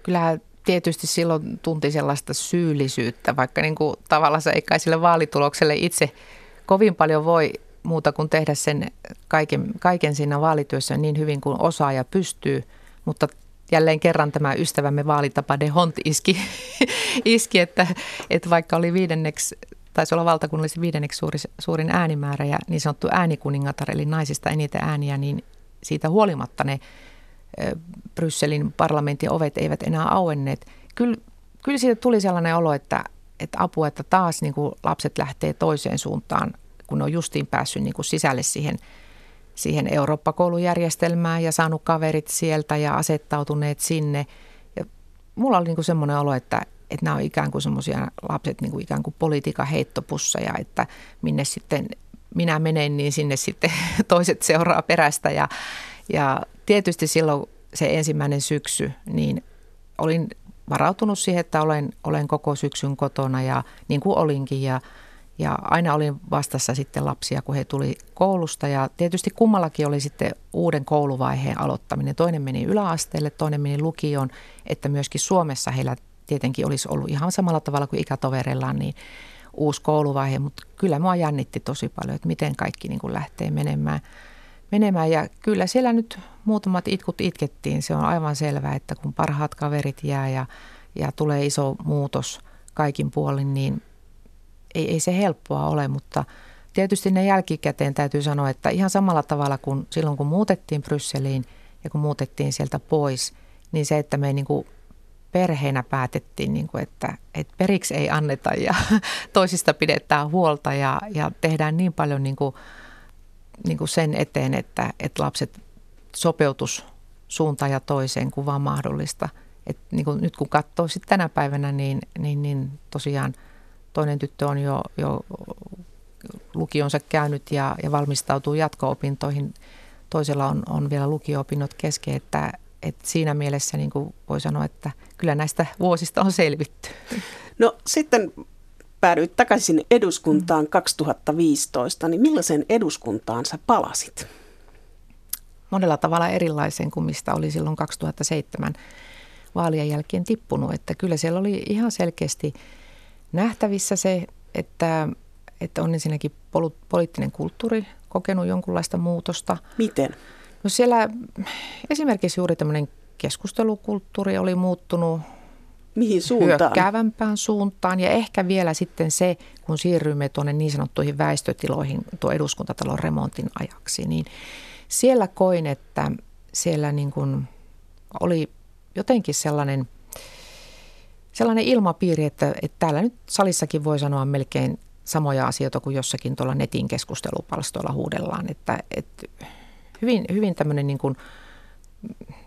Kyllä tietysti silloin tunti sellaista syyllisyyttä, vaikka niin kuin tavallaan ei kai sille vaalitulokselle itse kovin paljon voi muuta kuin tehdä sen kaiken, kaiken siinä vaalityössä niin hyvin kuin osaa ja pystyy, mutta jälleen kerran tämä ystävämme vaalitapa de Hont iski, (laughs) iski että, että vaikka oli viidenneksi taisi olla valtakunnallisen viidenneksi suuri, suurin äänimäärä ja niin sanottu äänikuningatar, eli naisista eniten ääniä, niin siitä huolimatta ne Brysselin parlamentin ovet eivät enää auenneet. Kyllä, kyllä siitä tuli sellainen olo, että, että apua, että taas niin kuin lapset lähtee toiseen suuntaan, kun on justiin päässyt niin kuin sisälle siihen, siihen Eurooppa-koulujärjestelmään ja saanut kaverit sieltä ja asettautuneet sinne. Ja mulla oli niin kuin semmoinen olo, että, että nämä on ikään kuin semmoisia lapset niin kuin ikään kuin politiikan heittopusseja, että minne sitten minä menen, niin sinne sitten (laughs) toiset seuraa perästä. Ja, ja tietysti silloin se ensimmäinen syksy, niin olin varautunut siihen, että olen, olen koko syksyn kotona ja niin kuin olinkin. Ja, ja aina olin vastassa sitten lapsia, kun he tuli koulusta. Ja tietysti kummallakin oli sitten uuden kouluvaiheen aloittaminen. Toinen meni yläasteelle, toinen meni lukioon, että myöskin Suomessa heillä tietenkin olisi ollut ihan samalla tavalla kuin ikätovereillaan niin uusi kouluvaihe, mutta kyllä mua jännitti tosi paljon, että miten kaikki niin kuin lähtee menemään menemään. Ja kyllä siellä nyt muutamat itkut itkettiin. Se on aivan selvää, että kun parhaat kaverit jää ja, ja tulee iso muutos kaikin puolin, niin ei, ei se helppoa ole, mutta tietysti ne jälkikäteen täytyy sanoa, että ihan samalla tavalla kuin silloin kun muutettiin Brysseliin ja kun muutettiin sieltä pois, niin se, että me niin kuin perheenä päätettiin, niin kuin, että, että periksi ei anneta ja (laughs) toisista pidetään huolta ja, ja tehdään niin paljon niin kuin niin kuin sen eteen, että, että lapset sopeutus suuntaan ja toiseen kuin vaan mahdollista. Et niin kuin nyt kun katsoo sitten tänä päivänä, niin, niin, niin tosiaan toinen tyttö on jo, jo lukionsa käynyt ja, ja valmistautuu jatko-opintoihin. Toisella on, on vielä lukio-opinnot kesken, että, että siinä mielessä niin kuin voi sanoa, että kyllä näistä vuosista on selvitty. No sitten päädyit takaisin eduskuntaan 2015, niin millaisen eduskuntaan sä palasit? Monella tavalla erilaisen kuin mistä oli silloin 2007 vaalien jälkeen tippunut. Että kyllä siellä oli ihan selkeästi nähtävissä se, että, että on ensinnäkin poliittinen kulttuuri kokenut jonkunlaista muutosta. Miten? No siellä esimerkiksi juuri tämmöinen keskustelukulttuuri oli muuttunut Mihin suuntaan? Hyökkäävämpään suuntaan ja ehkä vielä sitten se, kun siirrymme tuonne niin sanottuihin väistötiloihin tuo eduskuntatalon remontin ajaksi, niin siellä koin, että siellä niin kuin oli jotenkin sellainen, sellainen ilmapiiri, että, että täällä nyt salissakin voi sanoa melkein samoja asioita kuin jossakin tuolla netin keskustelupalstoilla huudellaan, että, että hyvin, hyvin tämmöinen niin kuin –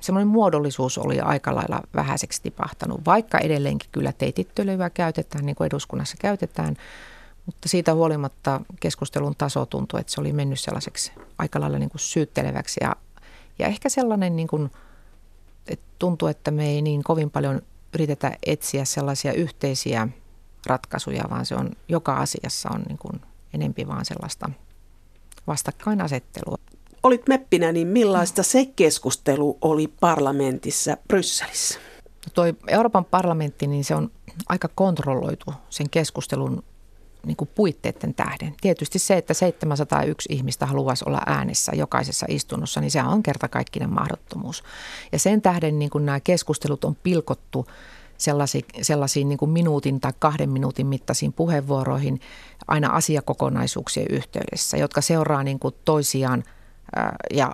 semmoinen muodollisuus oli aika lailla vähäiseksi tipahtanut, vaikka edelleenkin kyllä teitittelyä käytetään, niin kuin eduskunnassa käytetään, mutta siitä huolimatta keskustelun taso tuntui, että se oli mennyt sellaiseksi aika lailla niin kuin syytteleväksi ja, ja ehkä sellainen niin kuin, että tuntuu, että me ei niin kovin paljon yritetä etsiä sellaisia yhteisiä ratkaisuja, vaan se on joka asiassa on niin kuin enempi vaan sellaista vastakkainasettelua olit meppinä, niin millaista se keskustelu oli parlamentissa Brysselissä? No toi Euroopan parlamentti, niin se on aika kontrolloitu sen keskustelun niin kuin puitteiden tähden. Tietysti se, että 701 ihmistä haluaisi olla äänessä jokaisessa istunnossa, niin se on kertakaikkinen mahdottomuus. Ja sen tähden niin kuin nämä keskustelut on pilkottu sellaisiin, sellaisiin niin kuin minuutin tai kahden minuutin mittaisiin puheenvuoroihin aina asiakokonaisuuksien yhteydessä, jotka seuraa niin kuin toisiaan – ja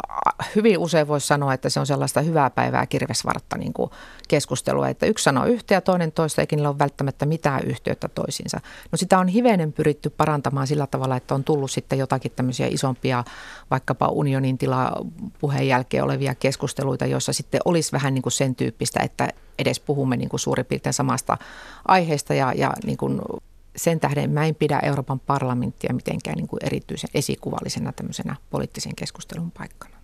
hyvin usein voisi sanoa, että se on sellaista hyvää päivää kirvesvartta niin kuin keskustelua, että yksi sanoo yhtä ja toinen toista, eikä niillä ole välttämättä mitään yhteyttä toisiinsa. No sitä on hivenen pyritty parantamaan sillä tavalla, että on tullut sitten jotakin tämmöisiä isompia, vaikkapa unionin tila puheen jälkeen olevia keskusteluita, joissa sitten olisi vähän niin kuin sen tyyppistä, että edes puhumme niin kuin suurin piirtein samasta aiheesta ja, ja niin kuin sen tähden mä en pidä Euroopan parlamenttia mitenkään niin kuin erityisen esikuvallisena tämmöisenä poliittisen keskustelun paikkana.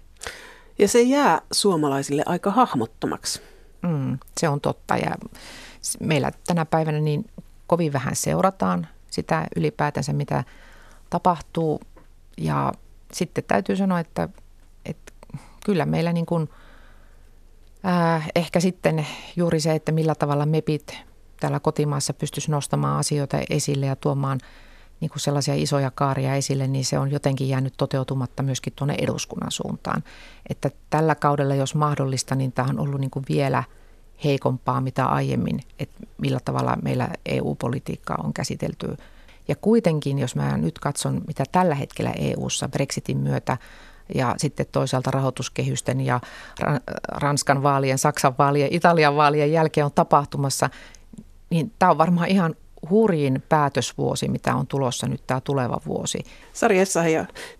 Ja se jää suomalaisille aika hahmottomaksi. Mm, se on totta ja meillä tänä päivänä niin kovin vähän seurataan sitä ylipäätänsä, mitä tapahtuu. Ja sitten täytyy sanoa, että, että kyllä meillä niin kuin, äh, ehkä sitten juuri se, että millä tavalla MEPit täällä kotimaassa pystyisi nostamaan asioita esille ja tuomaan niin kuin sellaisia isoja kaaria esille, niin se on jotenkin jäänyt toteutumatta myöskin tuonne eduskunnan suuntaan. Että tällä kaudella, jos mahdollista, niin tämä on ollut niin kuin vielä heikompaa mitä aiemmin, että millä tavalla meillä EU-politiikkaa on käsitelty. Ja kuitenkin, jos mä nyt katson, mitä tällä hetkellä EU-ssa Brexitin myötä ja sitten toisaalta rahoituskehysten ja Ranskan vaalien, Saksan vaalien, Italian vaalien jälkeen on tapahtumassa, niin tämä on varmaan ihan hurjin päätösvuosi, mitä on tulossa nyt tämä tuleva vuosi. Sari Essahi,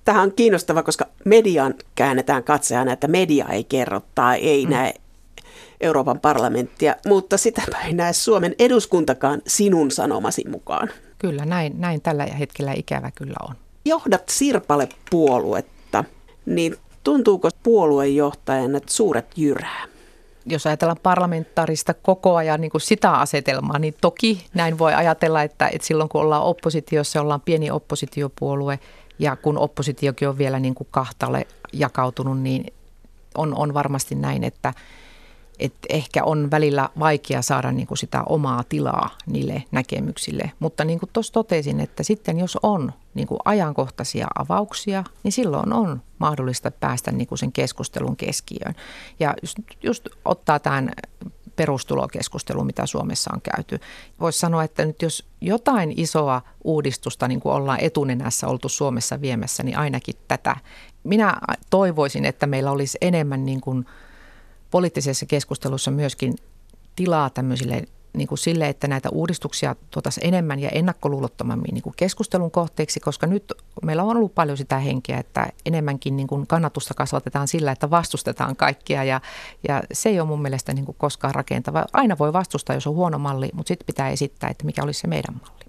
tähän on kiinnostava, koska median käännetään katseana, että media ei kerro tai ei mm. näe Euroopan parlamenttia, mutta sitä ei näe Suomen eduskuntakaan sinun sanomasi mukaan. Kyllä, näin, näin tällä hetkellä ikävä kyllä on. Johdat Sirpale puoluetta, niin tuntuuko puoluejohtajan, että suuret jyrää? Jos ajatellaan parlamentaarista kokoa ja niin kuin sitä asetelmaa, niin toki näin voi ajatella, että, että silloin kun ollaan oppositiossa, ollaan pieni oppositiopuolue ja kun oppositiokin on vielä niin kuin kahtalle jakautunut, niin on, on varmasti näin, että, että ehkä on välillä vaikea saada niin kuin sitä omaa tilaa niille näkemyksille. Mutta niin kuin tuossa totesin, että sitten jos on niin kuin ajankohtaisia avauksia, niin silloin on mahdollista päästä niin kuin sen keskustelun keskiöön. Ja just, just ottaa tämän perustulokeskustelu, mitä Suomessa on käyty. Voisi sanoa, että nyt jos jotain isoa uudistusta niin kuin ollaan etunenässä oltu Suomessa viemässä, niin ainakin tätä. Minä toivoisin, että meillä olisi enemmän niin kuin – poliittisessa keskustelussa myöskin tilaa tämmöisille niin kuin sille, että näitä uudistuksia tuotaisiin enemmän ja ennakkoluulottomammin niin kuin keskustelun kohteeksi, koska nyt meillä on ollut paljon sitä henkeä, että enemmänkin niin kuin kannatusta kasvatetaan sillä, että vastustetaan kaikkia ja, ja se ei ole mun mielestä niin kuin koskaan rakentava. Aina voi vastustaa, jos on huono malli, mutta sitten pitää esittää, että mikä olisi se meidän malli.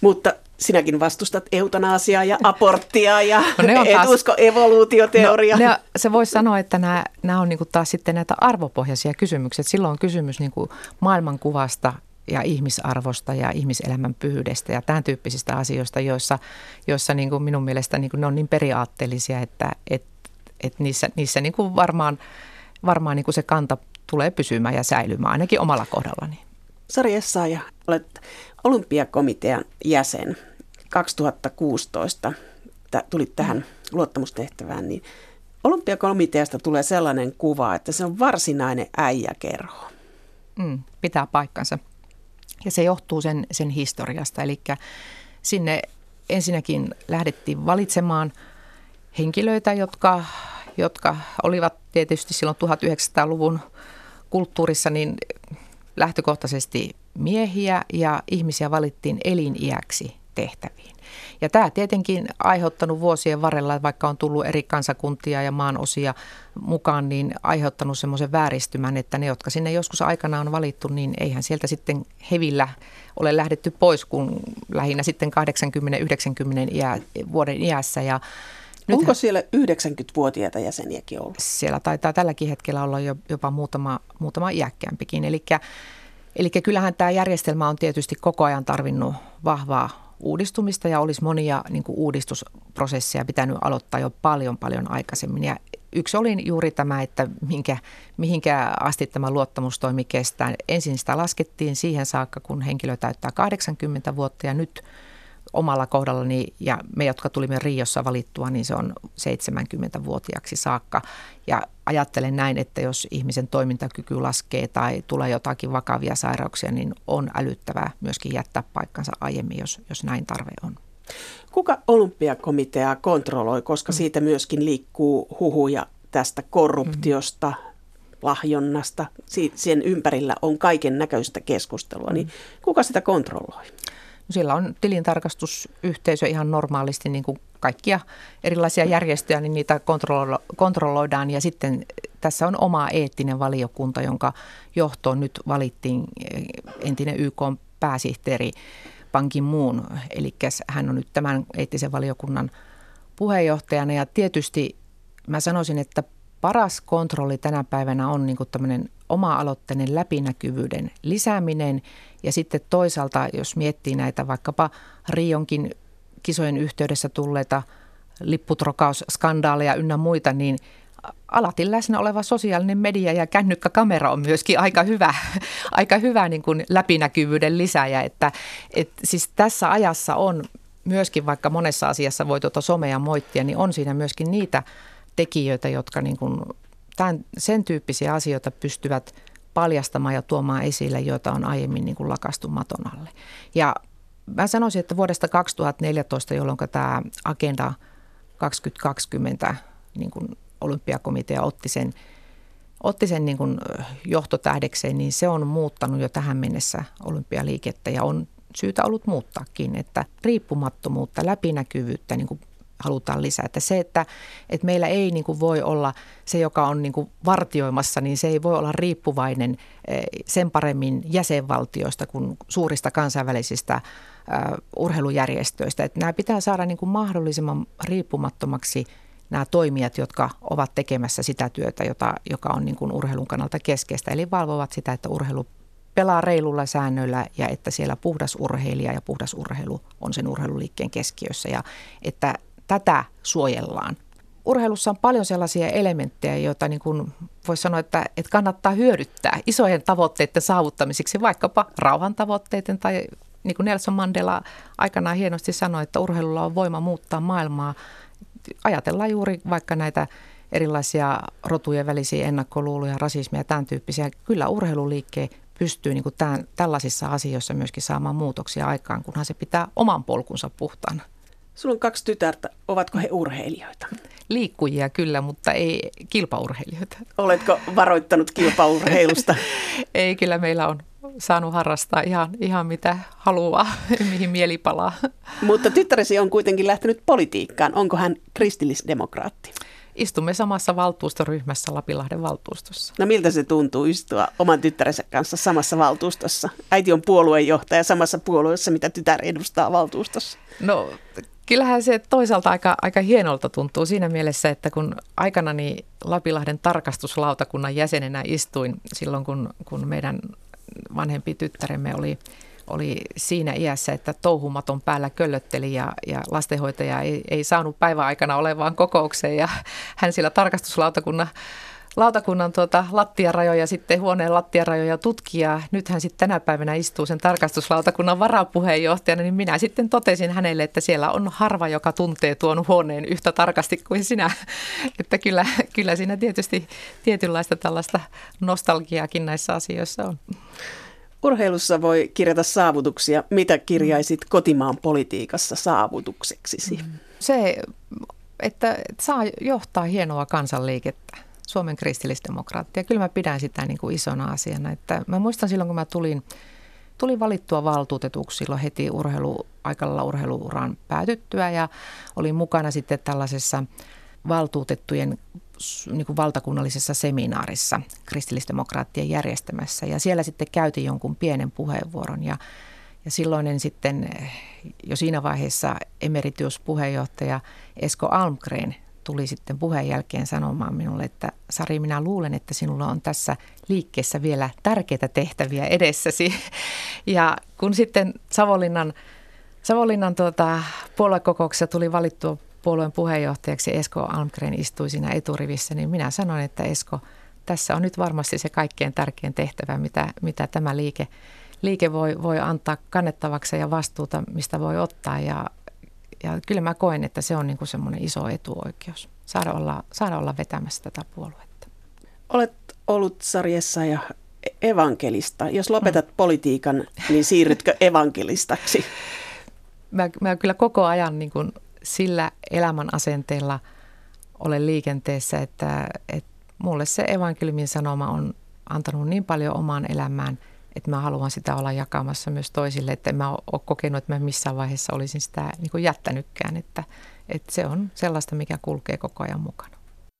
Mutta sinäkin vastustat eutanasiaa ja aborttia ja (laughs) no ne on taas, et usko evoluutioteoriaa. No, se voisi sanoa, että nämä, nämä on niinku taas sitten näitä arvopohjaisia kysymyksiä. Silloin on kysymys niinku maailmankuvasta ja ihmisarvosta ja ihmiselämän pyhyydestä ja tämän tyyppisistä asioista, joissa, joissa niin kuin minun mielestä niin kuin ne on niin periaatteellisia, että et, et niissä, niissä niin kuin varmaan, varmaan niin kuin se kanta tulee pysymään ja säilymään, ainakin omalla kohdallani. Sari Essaaja, olet olympiakomitean jäsen 2016 tulit tähän luottamustehtävään, niin olympiakomiteasta tulee sellainen kuva, että se on varsinainen äijäkerho. Mm, pitää paikkansa. Ja se johtuu sen, sen historiasta. Eli sinne ensinnäkin lähdettiin valitsemaan henkilöitä, jotka, jotka olivat tietysti silloin 1900-luvun kulttuurissa niin lähtökohtaisesti miehiä ja ihmisiä valittiin eliniäksi tehtäviin. Ja tämä tietenkin aiheuttanut vuosien varrella, vaikka on tullut eri kansakuntia ja maan osia mukaan, niin aiheuttanut semmoisen vääristymän, että ne, jotka sinne joskus aikana on valittu, niin eihän sieltä sitten hevillä ole lähdetty pois, kun lähinnä sitten 80-90 iä, vuoden iässä. Ja Nythän, Onko siellä 90-vuotiaita jäseniäkin ollut? Siellä taitaa tälläkin hetkellä olla jopa muutama, muutama iäkkäämpikin. Eli Eli kyllähän tämä järjestelmä on tietysti koko ajan tarvinnut vahvaa uudistumista ja olisi monia niin kuin uudistusprosesseja pitänyt aloittaa jo paljon paljon aikaisemmin. Ja yksi oli juuri tämä, että minkä, mihinkä asti tämä luottamustoimi kestää. Ensin sitä laskettiin siihen saakka, kun henkilö täyttää 80 vuotta ja nyt – omalla kohdallani ja me, jotka tulimme Riossa valittua, niin se on 70-vuotiaaksi saakka. Ja ajattelen näin, että jos ihmisen toimintakyky laskee tai tulee jotakin vakavia sairauksia, niin on älyttävää myöskin jättää paikkansa aiemmin, jos, jos näin tarve on. Kuka olympiakomitea kontrolloi, koska mm. siitä myöskin liikkuu huhuja tästä korruptiosta, mm. lahjonnasta, sen ympärillä on kaiken näköistä keskustelua, niin mm. kuka sitä kontrolloi? Siellä on tilintarkastusyhteisö ihan normaalisti niin kuin kaikkia erilaisia järjestöjä, niin niitä kontrollo- kontrolloidaan. Ja sitten tässä on oma eettinen valiokunta, jonka johtoon nyt valittiin eh, entinen YK pääsihteeri Pankin muun, eli hän on nyt tämän eettisen valiokunnan puheenjohtajana. Ja tietysti mä sanoisin, että paras kontrolli tänä päivänä on niin tämmöinen oma-aloitteinen läpinäkyvyyden lisääminen. Ja sitten toisaalta, jos miettii näitä vaikkapa Rionkin kisojen yhteydessä tulleita lipputropausskandaaleja ynnä muita, niin alati läsnä oleva sosiaalinen media ja kännykkäkamera on myöskin aika hyvä, (laughs) aika hyvä niin kuin läpinäkyvyyden lisääjä. Että, et siis tässä ajassa on myöskin, vaikka monessa asiassa voi tuota somea moittia, niin on siinä myöskin niitä tekijöitä, jotka niin kuin tämän, sen tyyppisiä asioita pystyvät paljastamaan ja tuomaan esille, joita on aiemmin niin kuin lakastu maton alle. Ja mä sanoisin, että vuodesta 2014, jolloin tämä Agenda 2020 niin kuin olympiakomitea otti sen, otti sen niin kuin johtotähdekseen, niin se on muuttanut jo tähän mennessä olympialiikettä ja on syytä ollut muuttaakin, että riippumattomuutta, läpinäkyvyyttä niin kuin halutaan lisää. Että se, että, että meillä ei niin kuin voi olla se, joka on niin kuin vartioimassa, niin se ei voi olla riippuvainen eh, sen paremmin jäsenvaltioista kuin suurista kansainvälisistä uh, urheilujärjestöistä. Että nämä pitää saada niin kuin mahdollisimman riippumattomaksi nämä toimijat, jotka ovat tekemässä sitä työtä, jota, joka on niin kuin urheilun kannalta keskeistä. Eli valvovat sitä, että urheilu pelaa reilulla säännöillä ja että siellä puhdas urheilija ja puhdas urheilu on sen urheiluliikkeen keskiössä ja että tätä suojellaan. Urheilussa on paljon sellaisia elementtejä, joita niin kuin voisi sanoa, että, että kannattaa hyödyttää isojen tavoitteiden saavuttamiseksi, vaikkapa rauhan tavoitteiden tai niin kuin Nelson Mandela aikanaan hienosti sanoi, että urheilulla on voima muuttaa maailmaa. Ajatellaan juuri vaikka näitä erilaisia rotujen välisiä ennakkoluuloja, rasismia ja tämän tyyppisiä. Kyllä urheiluliikkeen pystyy niin kuin tämän, tällaisissa asioissa myöskin saamaan muutoksia aikaan, kunhan se pitää oman polkunsa puhtaana. Sulla on kaksi tytärtä. Ovatko he urheilijoita? Liikkujia kyllä, mutta ei kilpaurheilijoita. Oletko varoittanut kilpaurheilusta? (laughs) ei, kyllä meillä on saanut harrastaa ihan, ihan mitä haluaa, (laughs) mihin mieli palaa. Mutta tyttäresi on kuitenkin lähtenyt politiikkaan. Onko hän kristillisdemokraatti? Istumme samassa valtuustoryhmässä Lapilahden valtuustossa. No miltä se tuntuu istua oman tyttärensä kanssa samassa valtuustossa? Äiti on puoluejohtaja samassa puolueessa, mitä tytär edustaa valtuustossa. No kyllähän se toisaalta aika, aika hienolta tuntuu siinä mielessä, että kun aikanani Lapilahden tarkastuslautakunnan jäsenenä istuin silloin, kun, kun meidän vanhempi tyttäremme oli, oli siinä iässä, että touhumaton päällä köllötteli ja, ja lastenhoitaja ei, ei saanut päiväaikana olevaan kokoukseen ja hän sillä tarkastuslautakunnan lautakunnan tuota, lattiarajoja, sitten huoneen lattiarajoja tutkia. Nyt hän sitten tänä päivänä istuu sen tarkastuslautakunnan varapuheenjohtajana, niin minä sitten totesin hänelle, että siellä on harva, joka tuntee tuon huoneen yhtä tarkasti kuin sinä. (laughs) Että kyllä, kyllä siinä tietysti tietynlaista tällaista nostalgiaakin näissä asioissa on. Urheilussa voi kirjata saavutuksia. Mitä kirjaisit kotimaan politiikassa saavutukseksi? Se, että saa johtaa hienoa kansanliikettä Suomen kristillisdemokraattia. Kyllä mä pidän sitä niin kuin isona asiana. Että mä muistan silloin, kun mä tulin, tulin valittua valtuutetuksi silloin heti urheilu, aikalla urheiluuran päätyttyä ja olin mukana sitten tällaisessa valtuutettujen niin kuin valtakunnallisessa seminaarissa kristillisdemokraattien järjestämässä. Ja siellä sitten käytiin jonkun pienen puheenvuoron ja, ja silloinen sitten jo siinä vaiheessa emeritiuspuheenjohtaja Esko Almgren tuli sitten puheen jälkeen sanomaan minulle, että Sari, minä luulen, että sinulla on tässä liikkeessä vielä tärkeitä tehtäviä edessäsi. (laughs) Ja kun sitten Savonlinnan, Savonlinnan tuota, puoluekokouksessa tuli valittua puolueen puheenjohtajaksi Esko Almgren istui siinä eturivissä, niin minä sanoin, että Esko, tässä on nyt varmasti se kaikkein tärkein tehtävä, mitä, mitä tämä liike, liike voi, voi antaa kannettavaksi ja vastuuta, mistä voi ottaa. Ja ja kyllä mä koen, että se on niin semmoinen iso etuoikeus, saada olla, saada olla vetämässä tätä puoluetta. Olet ollut sarjassa ja evankelista. Jos lopetat mm. politiikan, niin siirrytkö evankelistaksi? Mä, mä kyllä koko ajan niin kuin sillä elämän asenteella olen liikenteessä, että, että mulle se evankeliumin sanoma on antanut niin paljon omaan elämään – että mä haluan sitä olla jakamassa myös toisille, että en mä ole kokenut, että mä missään vaiheessa olisin sitä niin jättänytkään, että, että se on sellaista, mikä kulkee koko ajan mukana.